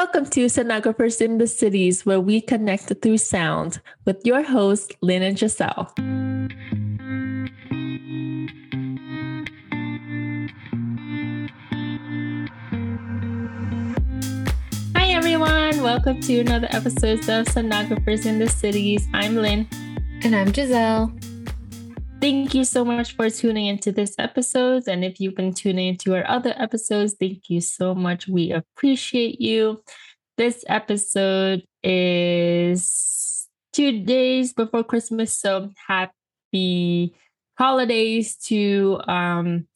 Welcome to Sonographers in the Cities, where we connect through sound with your hosts, Lynn and Giselle. Hi, everyone. Welcome to another episode of Sonographers in the Cities. I'm Lynn. And I'm Giselle. Thank you so much for tuning into this episode. And if you've been tuning into our other episodes, thank you so much. We appreciate you. This episode is two days before Christmas. So happy holidays to um,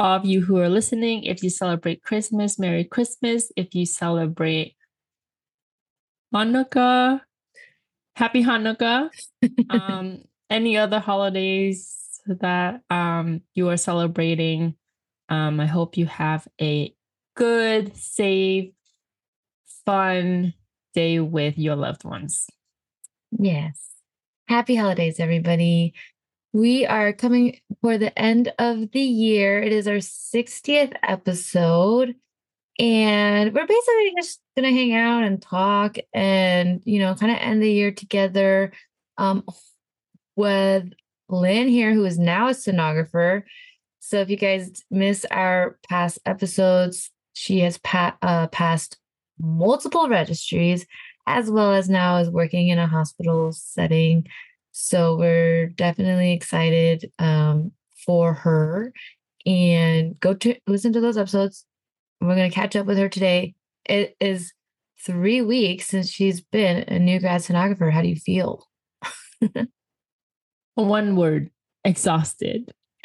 all of you who are listening. If you celebrate Christmas, Merry Christmas. If you celebrate Hanukkah, Happy Hanukkah. um, any other holidays that um, you are celebrating. Um, I hope you have a good, safe, fun day with your loved ones. Yes. Happy holidays, everybody. We are coming for the end of the year. It is our 60th episode. And we're basically just going to hang out and talk and, you know, kind of end the year together. Um, with Lynn here, who is now a sonographer. So if you guys miss our past episodes, she has pa- uh, passed multiple registries as well as now is working in a hospital setting. So we're definitely excited um, for her and go to listen to those episodes. We're going to catch up with her today. It is three weeks since she's been a new grad sonographer. How do you feel? One word exhausted.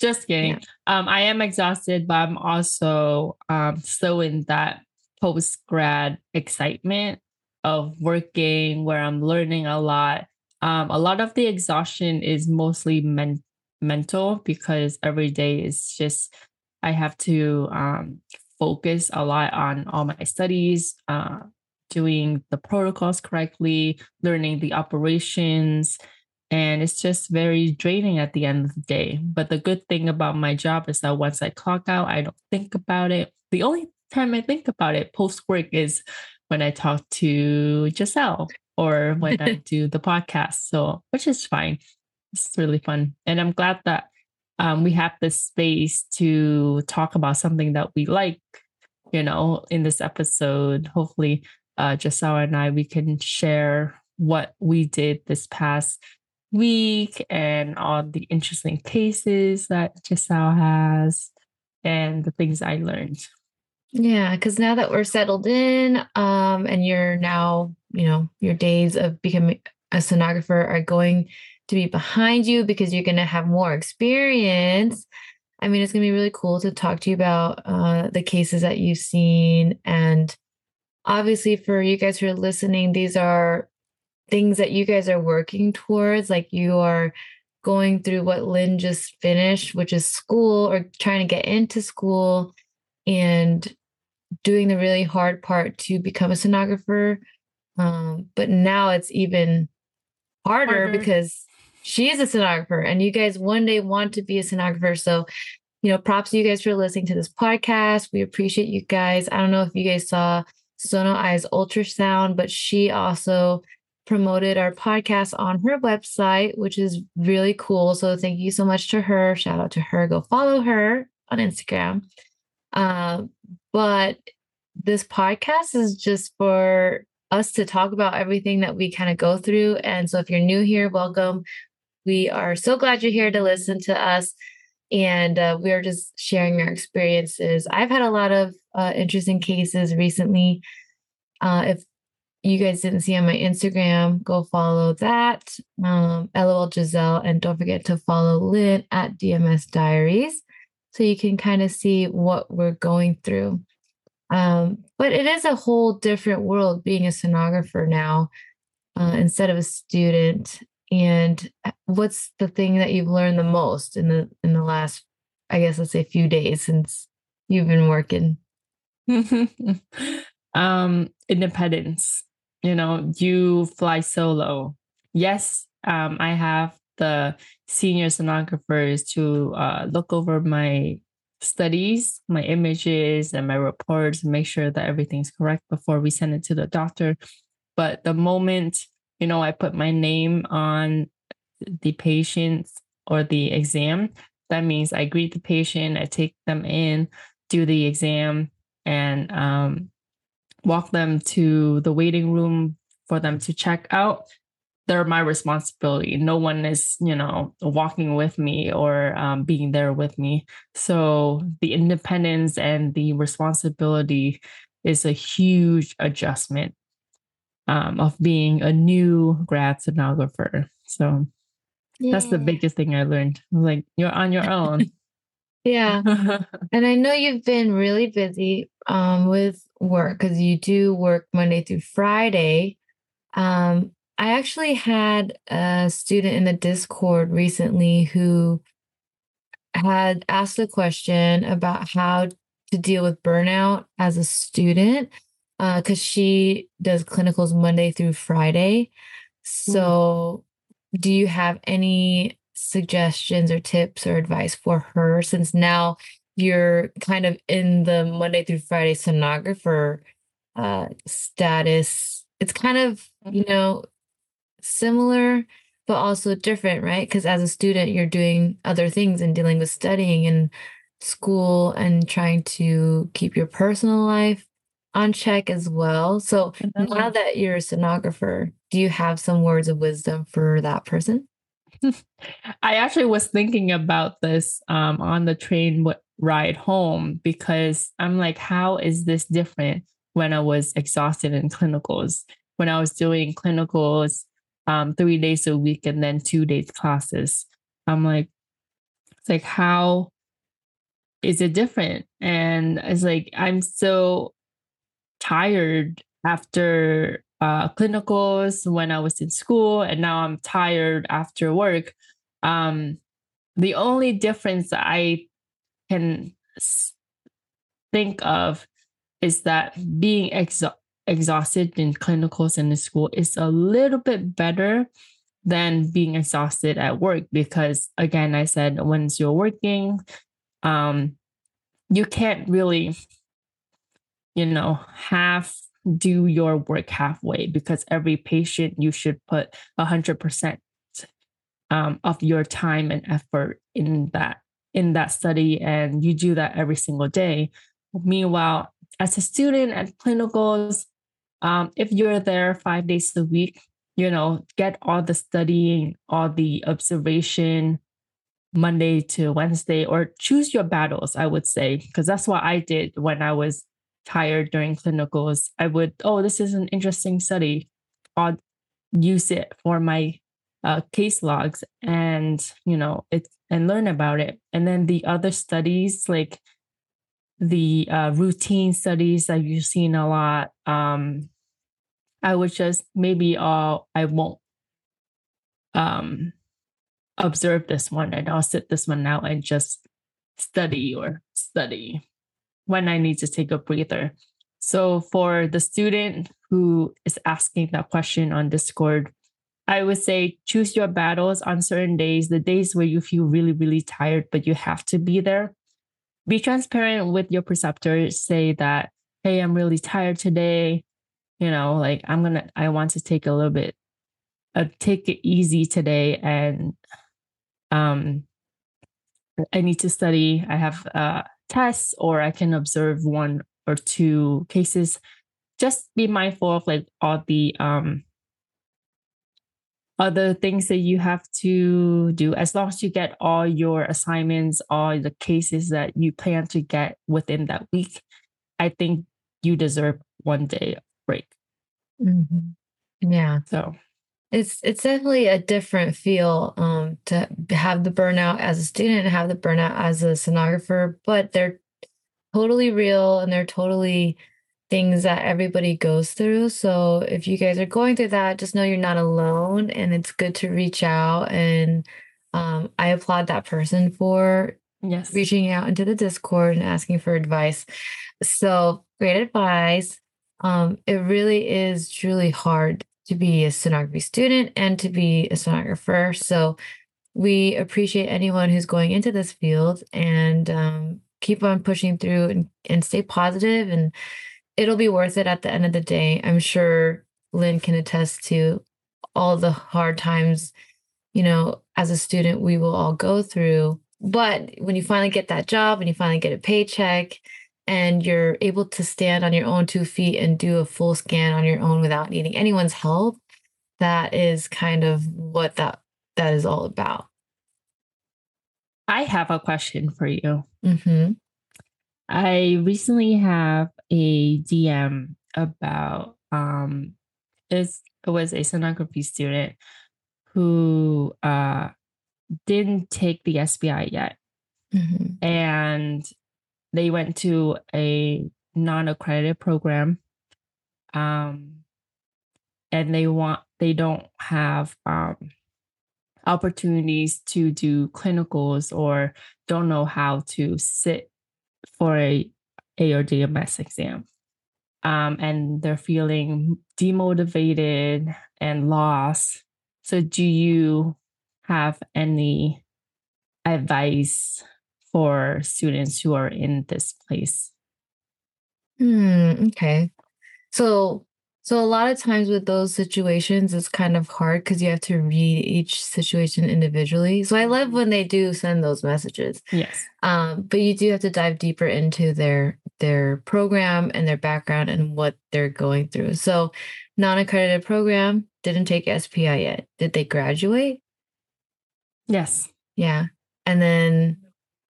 Just kidding. Yeah. Um, I am exhausted, but I'm also um, still in that post grad excitement of working where I'm learning a lot. Um, a lot of the exhaustion is mostly men- mental because every day is just, I have to um, focus a lot on all my studies, uh, doing the protocols correctly, learning the operations. And it's just very draining at the end of the day. But the good thing about my job is that once I clock out, I don't think about it. The only time I think about it post work is when I talk to Giselle or when I do the podcast. So, which is fine. It's really fun. And I'm glad that um, we have this space to talk about something that we like, you know, in this episode. Hopefully, uh, Giselle and I, we can share what we did this past week and all the interesting cases that Giselle has and the things I learned. Yeah, because now that we're settled in, um, and you're now, you know, your days of becoming a sonographer are going to be behind you because you're going to have more experience. I mean, it's going to be really cool to talk to you about uh, the cases that you've seen and obviously for you guys who are listening these are things that you guys are working towards like you are going through what lynn just finished which is school or trying to get into school and doing the really hard part to become a sonographer um, but now it's even harder, harder. because she is a sonographer and you guys one day want to be a sonographer so you know props to you guys for listening to this podcast. We appreciate you guys. I don't know if you guys saw Sono Eyes Ultrasound, but she also promoted our podcast on her website, which is really cool. So thank you so much to her. Shout out to her. Go follow her on Instagram. Uh, but this podcast is just for us to talk about everything that we kind of go through. And so if you're new here, welcome. We are so glad you're here to listen to us and uh, we are just sharing our experiences. I've had a lot of uh, interesting cases recently. Uh, if you guys didn't see on my Instagram, go follow that. Um, LOL Giselle, and don't forget to follow Lynn at DMS Diaries so you can kind of see what we're going through. Um, but it is a whole different world being a sonographer now uh, instead of a student and uh, what's the thing that you've learned the most in the in the last i guess let's say few days since you've been working um independence you know you fly solo yes um i have the senior sonographers to uh, look over my studies, my images and my reports, and make sure that everything's correct before we send it to the doctor. But the moment, you know, I put my name on the patient's or the exam, that means I greet the patient, I take them in, do the exam, and um, walk them to the waiting room for them to check out they're my responsibility. No one is, you know, walking with me or um, being there with me. So the independence and the responsibility is a huge adjustment um, of being a new grad sonographer. So yeah. that's the biggest thing I learned. Like you're on your own. yeah. and I know you've been really busy um, with work because you do work Monday through Friday. Um, I actually had a student in the Discord recently who had asked a question about how to deal with burnout as a student because uh, she does clinicals Monday through Friday. So, mm. do you have any suggestions or tips or advice for her since now you're kind of in the Monday through Friday sonographer uh, status? It's kind of, you mm-hmm. know, similar but also different, right? Because as a student, you're doing other things and dealing with studying and school and trying to keep your personal life on check as well. So mm-hmm. now that you're a sonographer, do you have some words of wisdom for that person? I actually was thinking about this um, on the train ride home because I'm like, how is this different when I was exhausted in clinicals? When I was doing clinicals um, three days a week and then two days classes. I'm like, it's like, how is it different? And it's like, I'm so tired after uh, clinicals when I was in school, and now I'm tired after work. Um, the only difference I can think of is that being exhausted in clinicals in the school is a little bit better than being exhausted at work because again i said once you're working um you can't really you know half do your work halfway because every patient you should put 100% um, of your time and effort in that in that study and you do that every single day. Meanwhile as a student at clinicals um, if you're there five days a week, you know, get all the studying, all the observation Monday to Wednesday, or choose your battles, I would say, because that's what I did when I was tired during clinicals. I would, oh, this is an interesting study. I'll use it for my uh, case logs and, you know, it and learn about it. And then the other studies, like the uh, routine studies that you've seen a lot, um, I would just maybe uh, I won't um, observe this one and I'll sit this one out and just study or study when I need to take a breather. So for the student who is asking that question on Discord, I would say choose your battles on certain days, the days where you feel really, really tired, but you have to be there be transparent with your preceptor. Say that, hey, I'm really tired today. You know, like I'm gonna, I want to take a little bit, uh, take it easy today, and um, I need to study. I have uh, tests, or I can observe one or two cases. Just be mindful of like all the um other things that you have to do as long as you get all your assignments all the cases that you plan to get within that week i think you deserve one day break mm-hmm. yeah so it's it's definitely a different feel um, to have the burnout as a student and have the burnout as a sonographer but they're totally real and they're totally things that everybody goes through. So if you guys are going through that, just know you're not alone and it's good to reach out. And um, I applaud that person for yes. reaching out into the Discord and asking for advice. So great advice. Um, it really is truly hard to be a sonography student and to be a sonographer. So we appreciate anyone who's going into this field and um, keep on pushing through and, and stay positive and it'll be worth it at the end of the day. I'm sure Lynn can attest to all the hard times, you know, as a student we will all go through. But when you finally get that job and you finally get a paycheck and you're able to stand on your own two feet and do a full scan on your own without needing anyone's help, that is kind of what that that is all about. I have a question for you. Mm-hmm. I recently have a DM about um it was a sonography student who uh didn't take the SPI yet. Mm-hmm. And they went to a non-accredited program. Um and they want they don't have um opportunities to do clinicals or don't know how to sit for a ARDMS exam. Um, and they're feeling demotivated and lost. So, do you have any advice for students who are in this place? Hmm, okay. So, so a lot of times with those situations, it's kind of hard because you have to read each situation individually. So I love Mm-hmm. when they do send those messages. Yes. Um, but you do have to dive deeper into their their program and their background and what they're going through. So non-accredited program didn't take SPI yet. Did they graduate? Yes. Yeah. And then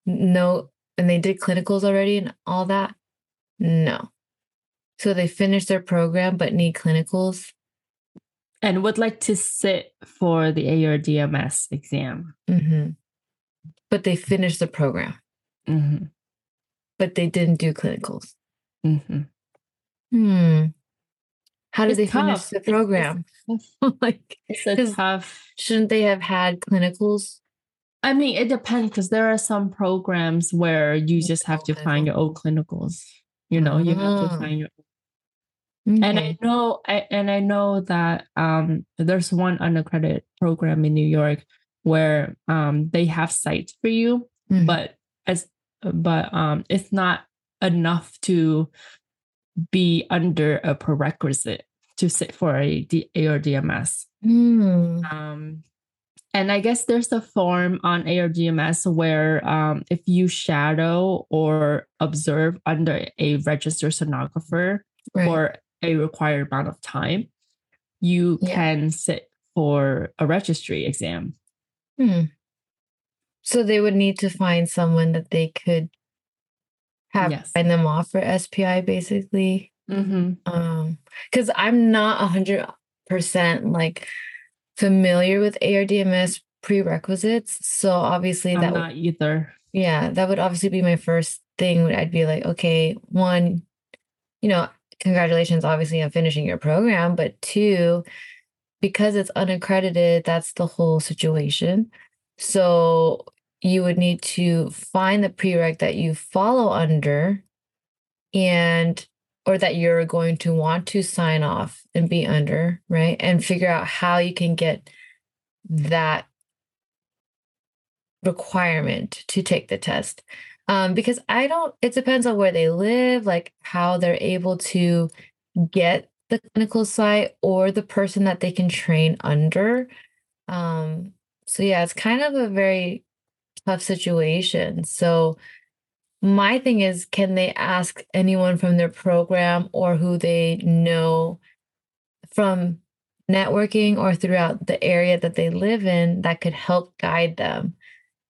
no, and they did clinicals already and all that? No. So they finished their program but need clinicals. And would like to sit for the ARDMS exam. hmm But they finished the program, hmm but they didn't do clinicals. hmm Hmm. How did It's they finish tough. the It's- it's program? like, It's a tough. shouldn't they have had clinicals? I mean, it depends because there are some programs where you just have to find your own clinicals. You know, you have to Ah. find your and I know I, and I know that um there's one unaccredited program in New York where um they have sites for you, Mhm. but as but um it's not enough to be under a prerequisite to sit for a D- ARDMS. Hmm. Um, and I guess there's a form on ARDMS where um, if you shadow or observe under a registered sonographer Right. for a required amount of time, you Yeah. can sit for a registry exam. Hmm. So they would need to find someone that they could have Yes. sign them off for SPI, basically. Mm-hmm. Um, because I'm not a hundred percent like familiar with ARDMS prerequisites. So obviously I'm that would, not either. yeah, that would obviously be my first thing. I'd be like, okay, one, you know, congratulations, obviously, on finishing your program, but two, because it's unaccredited, that's the whole situation. So you would need to find the prereq that you follow under and or that you're going to want to sign off and be under, right? And figure out how you can get that requirement to take the test. Um, because I don't, it depends on where they live, like how they're able to get the clinical site or the person that they can train under. Um, so yeah, it's kind of a very tough situation. So my thing is, can they ask anyone from their program or who they know from networking or throughout the area that they live in that could help guide them?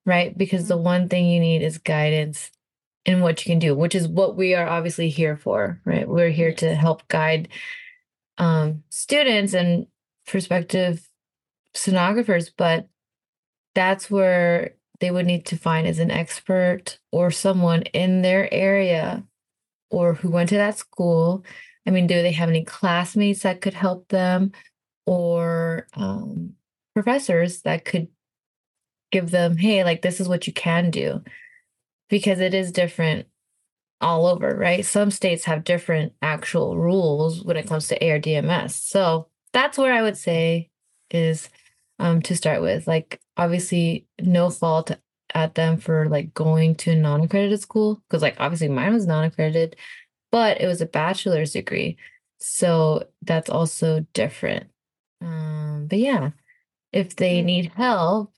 Right. Because the one thing you need is guidance in what you can do, which is what we are obviously here for, right? We're here to help guide um, students and prospective sonographers, but that's where they would need to find as an expert or someone in their area or who went to that school. I mean, do they have any classmates that could help them or um, professors that could give them, hey, like this is what you can do? Because it is different all over, right? Some states have different actual rules when it comes to ARDMS. So that's where I would say is um, to start with. Like, obviously, no fault at them for like going to a non-accredited school because like obviously mine was non-accredited, but it was a bachelor's degree. So that's also different. Um, but yeah, if they need help,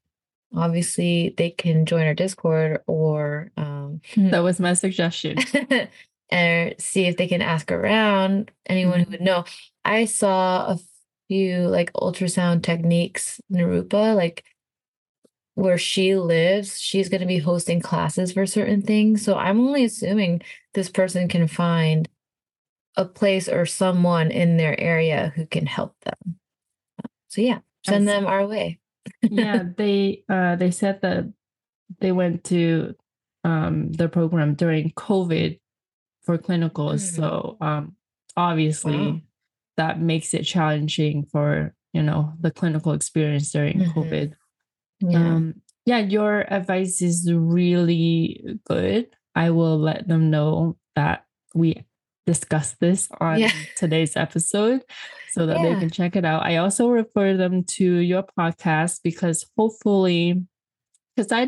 obviously they can join our Discord or um, that was my suggestion. and see if they can ask around anyone who would know. I saw a few like ultrasound techniques, Narupa, like where she lives, she's going to be hosting classes for certain things. So I'm only assuming this person can find a place or someone in their area who can help them. So yeah, send them our way. yeah, they uh they said that they went to um the program during COVID for clinicals. Mm. So um obviously wow. that makes it challenging for, you know, the clinical experience during mm-hmm. COVID. Yeah. Um yeah, your advice is really good. I will let them know that we discuss this on yeah. today's episode so that yeah. they can check it out. I also refer them to your podcast because hopefully, because I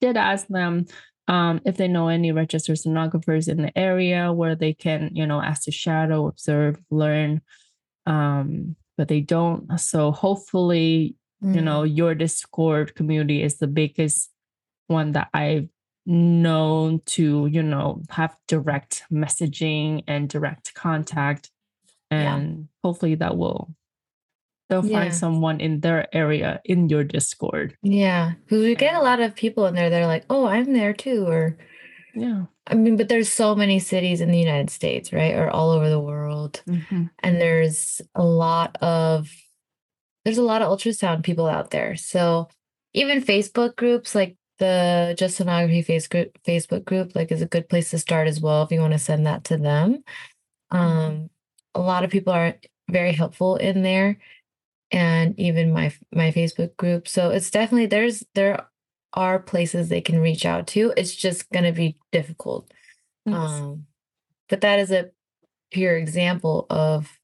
did ask them um, if they know any registered sonographers in the area where they can, you know, ask to shadow, observe, learn, um, but they don't. So hopefully, mm. you know, your Discord community is the biggest one that I've known to, you know, have direct messaging and direct contact. And yeah. hopefully that will they'll yeah. find someone in their area in your Discord. Yeah. Because we get a lot of people in there that are like, oh, I'm there too. Or yeah. I mean, but there's so many cities in the United States, right? Or all over the world. Mm-hmm. And there's a lot of there's a lot of ultrasound people out there. So even Facebook groups like the Just Sonography Facebook group like is a good place to start as well if you want to send that to them. Mm-hmm. Um, a lot of people are very helpful in there, and even my my Facebook group. So it's definitely there's there are places they can reach out to. It's just going to be difficult. Yes. Um, but that is a pure example of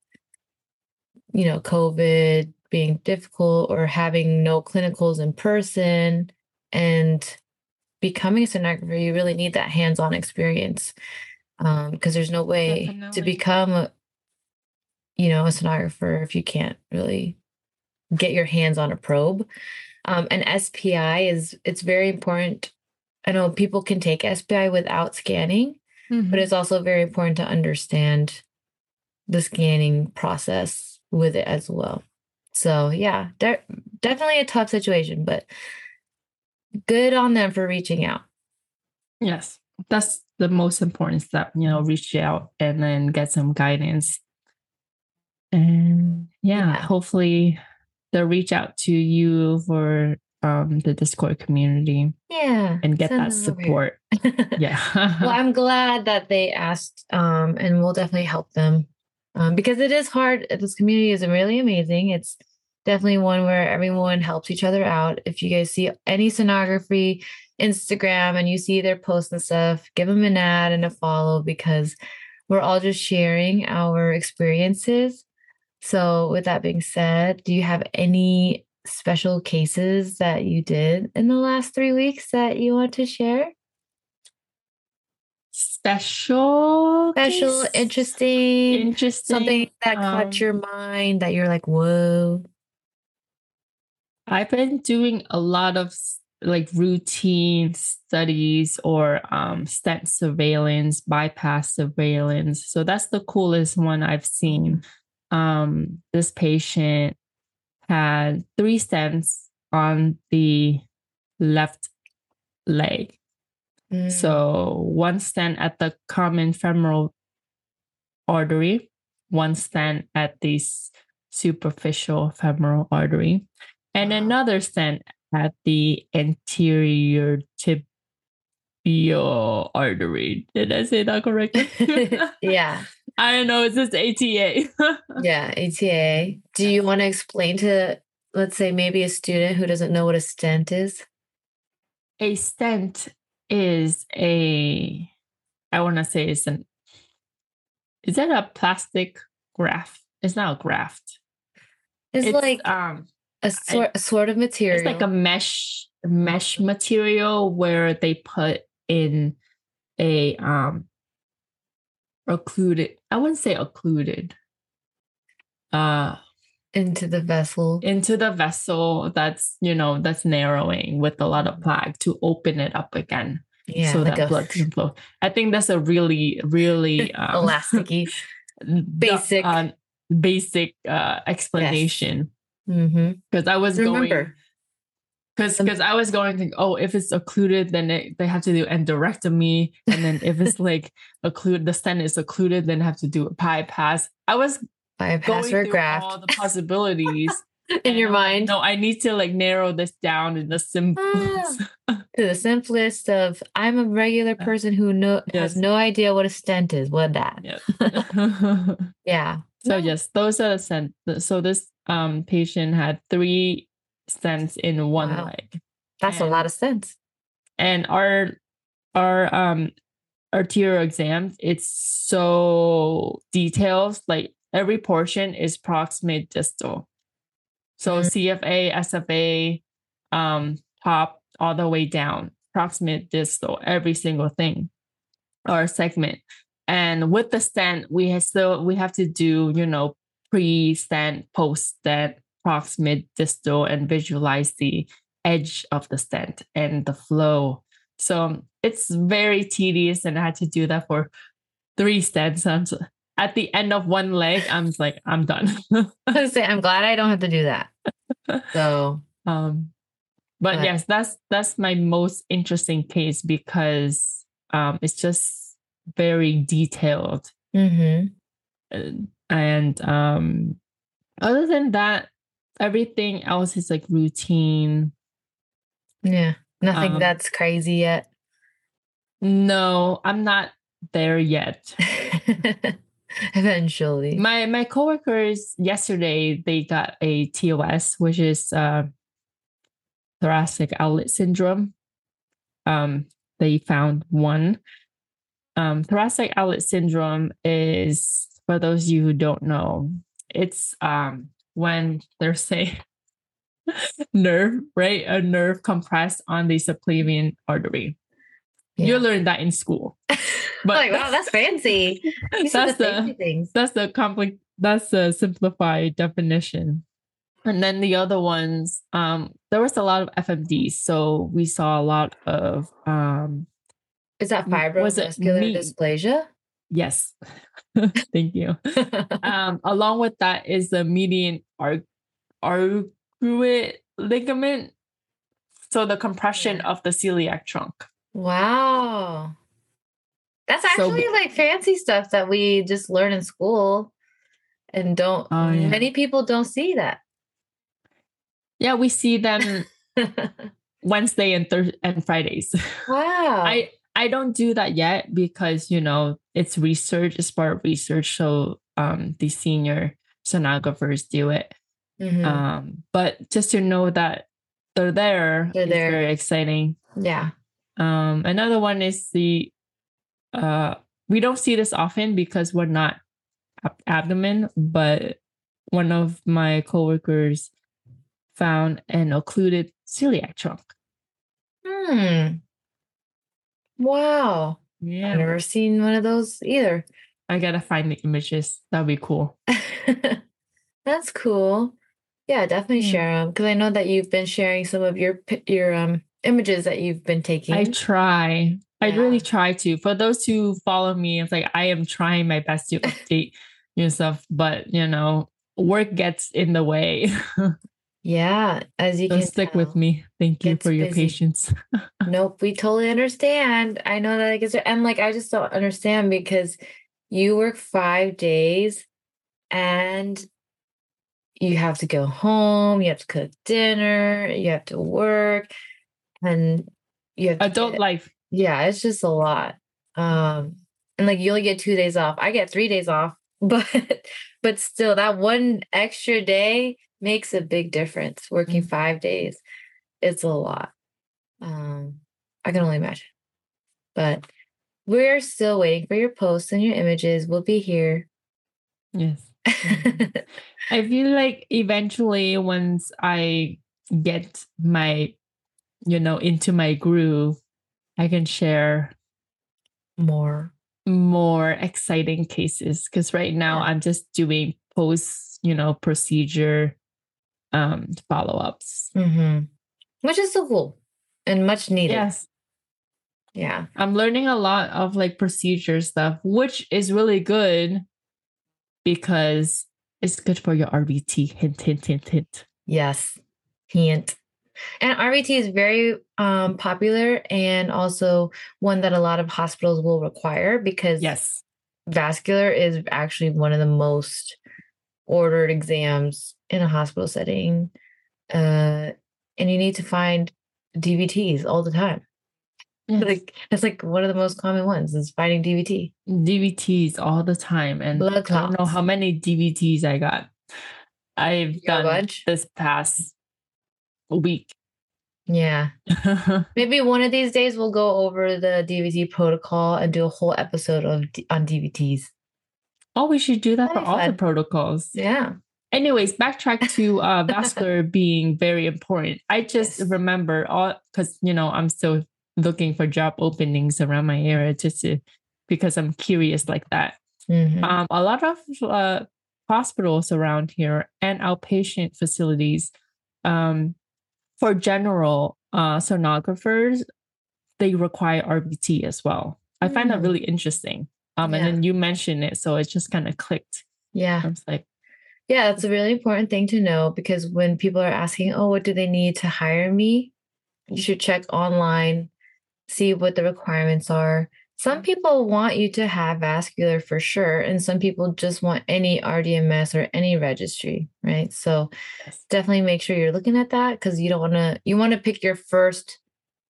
you know COVID being difficult or having no clinicals in person and becoming a sonographer, you really need that hands-on experience because um, there's no way Definitely. to become, a, you know, a sonographer if you can't really get your hands on a probe. Um, and SPI is it's very important. I know people can take SPI without scanning, mm-hmm. but it's also very important to understand the scanning process with it as well. So yeah, de- definitely a tough situation, but good on them for reaching out. Yes, that's the most important step, you know, reach out and then get some guidance. And yeah, yeah. hopefully they'll reach out to you for um the Discord community. Yeah. And get that support. yeah. well, I'm glad that they asked um and we'll definitely help them. Um, because it is hard. This community is really amazing. It's definitely one where everyone helps each other out. If you guys see any sonography Instagram and you see their posts and stuff, give them an ad and a follow because we're all just sharing our experiences. So, with that being said, do you have any special cases that you did in the last three weeks that you want to share? Special, special, case? interesting, interesting, something that um, caught your mind that you're like, whoa. I've been doing a lot of like routine studies or um, stent surveillance, bypass surveillance. So that's the coolest one I've seen. Um, this patient had three stents on the left leg. Mm. So one stent at the common femoral artery, one stent at the superficial femoral artery, and another stent at the anterior tibial artery. Did I say that correctly? yeah. I don't know. It says ATA. yeah, ATA. Do you want to explain to, let's say, maybe a student who doesn't know what a stent is? A stent is a, I want to say, it's an, is that a plastic graft? It's not a graft. It's, it's like um a sort, a sort of material. It's like a mesh mesh material where they put in a um occluded i wouldn't say occluded uh into the vessel into the vessel that's you know that's narrowing with a lot of plaque to open it up again yeah so like that blood can flow i think that's a really really um, elasticy the, basic. uh, basic uh explanation mm-hmm. because i was going remember because Um, because I was going to think, oh, if it's occluded, then it, they have to do endarterectomy, and then if it's like occluded, the stent is occluded, then have to do a bypass. I was bypass going or through graft all the possibilities in and your I'm like, mind no, I need to like narrow this down in the simplest. to the simplest of i'm a regular person who no Yes. has no idea what a stent is what that yeah. yeah so yes, those are the stent. So this um patient had three stents in one Wow. leg. that's a lot of sense and our our um arterial exams it's so detailed like every portion is proximate distal so Mhm. cfa sfa um top all the way down proximate distal every single thing or segment and with the stent we have still we have to do you know pre-stent post-stent proximate distal and visualize the edge of the stent and the flow. So it's very tedious, and I had to do that for three stents. I'm at the end of one leg. I'm like, I'm done. I i'm glad i don't have to do that so um, but But- yes, that's that's my most interesting case because um, it's just very detailed, hmm and, um, other than that, everything else is like routine. yeah nothing Um, that's crazy yet No, I'm not there yet. eventually My my coworkers yesterday they got a TOS, which is uh, thoracic outlet syndrome. Um, they found one. Um, thoracic outlet syndrome is for those of you who don't know, it's um when there's a nerve, right? A nerve compressed on the subclavian artery. You Yeah. learned that in school. But like wow that's fancy These that's the fancy things that's the compli- that's the simplified definition and then the other ones um there was a lot of fmds so we saw a lot of um is that M- was it fibromuscular dysplasia yes thank you um along with that is the median arc arcuate ligament so the compression of the celiac trunk Wow. That's actually be- like fancy stuff that we just learn in school and don't Oh, yeah. many people don't see that. yeah we see them wednesday and Thursday and fridays wow. I I don't do that yet because you know it's research, it's part of research. So um the senior sonographers do it. Mhm. Um, but just to know that they're there They're there. very exciting. yeah. Um, another one is the uh we don't see this often because we're not ab- abdomen, but one of my coworkers found an occluded celiac trunk. Hmm. Wow. Yeah. I've never seen one of those either. I gotta find the images. That'd be cool. That's cool. Yeah, definitely Yeah. share them because I know that you've been sharing some of your your um images that you've been taking. I try. I really try to. For those who follow me, it's like I am trying my best to update yourself, but you know, work gets in the way. yeah, as you so can stick tell. with me. Thank you for your busy. patience. Nope, we totally understand. I know that I guess, and like I just don't understand because you work five days and you have to go home, you have to cook dinner, you have to work, and you have Adult get- life. yeah, it's just a lot. Um, and like you only get two days off. I get three days off, but but still that one extra day makes a big difference. Working Mm-hmm. five days, it's a lot. Um, I can only imagine. But we're still waiting for your posts and your images. We'll be here. Yes. I feel like eventually once I get my you know, into my groove, I can share more more exciting cases because right now I'm just doing post, you know, procedure um follow-ups. Mm-hmm. Which is so cool and much needed. Yes. Yeah. I'm learning a lot of like procedure stuff, which is really good because it's good for your RVT. Hint, hint, hint, hint. Yes. Hint. And RVT is very um, popular and also one that a lot of hospitals will require because yes, vascular is actually one of the most ordered exams in a hospital setting. Uh, and you need to find DVTs all the time. Yes. Like that's like one of the most common ones is finding DVT. DVTs all the time, and Blood I don't know how many DVTs I got. I've you done this past week. Yeah. Maybe one of these days we'll go over the DVT protocol and do a whole episode of on DVTs. Oh, we should do that That'd for all fun. the protocols. Yeah. Anyways, backtrack to uh, vascular being very important. I just yes. remember all because you know I'm still looking for job openings around my area just to, because I'm curious like that. Mm-hmm. Um, a lot of uh, hospitals around here and outpatient facilities um, for general uh, sonographers, they require RVT as well. I find that mm. really interesting. Um, yeah. And then you mentioned it, so it just kind of clicked. Yeah. I was like, yeah, it's a really important thing to know because when people are asking, oh, what do they need to hire me? You should check online, see what the requirements are. Some people want you to have vascular for sure, and some people just want any RDMS or any registry, right? So yes. definitely make sure you're looking at that because you don't want to, you want to pick your first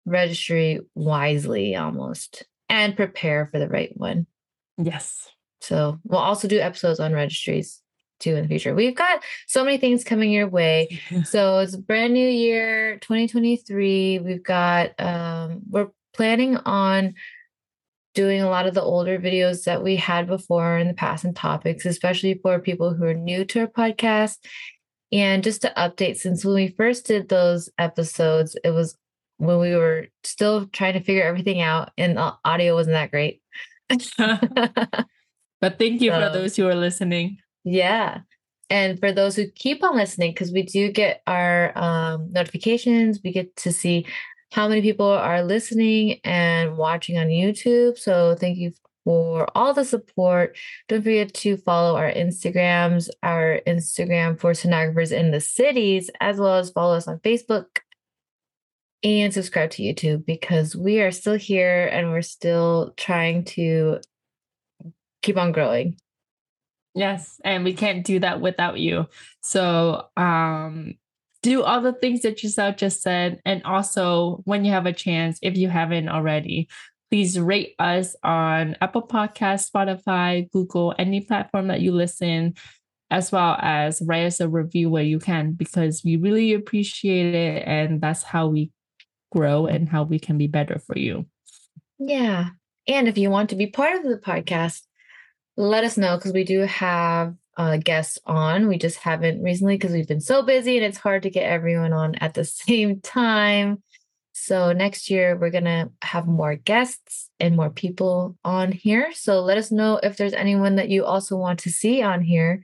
registry wisely almost and prepare for the right one. Yes. So we'll also do episodes on registries too in the future. We've got so many things coming your way. so it's a brand new year, 2023. We've got um we're planning on doing a lot of the older videos that we had before in the past and topics, especially for people who are new to our podcast. And just to update, since when we first did those episodes, it was when we were still trying to figure everything out and the audio wasn't that great. but thank you so, for those who are listening. Yeah. And for those who keep on listening, because we do get our um, notifications, we get to see how many people are listening and watching on YouTube. So thank you for all the support. Don't forget to follow our Instagrams, our Instagram for sonographers in the cities, as well as follow us on Facebook and subscribe to YouTube because we are still here and we're still trying to keep on growing. Yes, and we can't do that without you. So, um do all the things that Giselle just said. And also, when you have a chance, if you haven't already, please rate us on Apple Podcast, Spotify, Google, any platform that you listen, as well as write us a review where you can, because we really appreciate it. And that's how we grow and how we can be better for you. Yeah. And if you want to be part of the podcast, let us know because we do have uh, guests on. We just haven't recently because we've been so busy and it's hard to get everyone on at the same time. So next year we're gonna have more guests and more people on here. So let us know if there's anyone that you also want to see on here,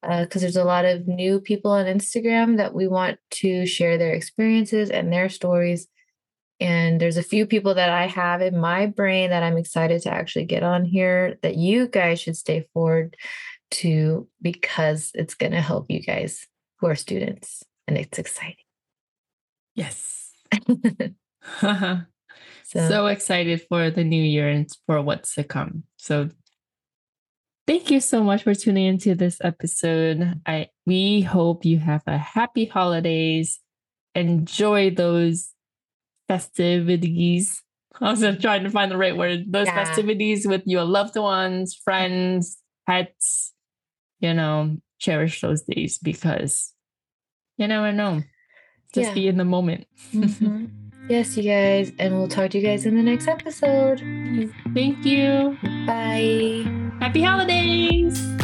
because uh, there's a lot of new people on Instagram that we want to share their experiences and their stories. And there's a few people that I have in my brain that I'm excited to actually get on here that you guys should stay forward to because it's going to help you guys who are students and it's exciting. Yes. so, so excited for the new year and for what's to come. So thank you so much for tuning into this episode. I we hope you have a happy holidays. Enjoy those festivities. I was trying to find the right word. Those yeah. festivities with your loved ones, friends, pets, you know, cherish those days because you never know. Just yeah. be in the moment. Mm-hmm. yes, you guys. And we'll talk to you guys in the next episode. Thank you. Bye. Happy holidays.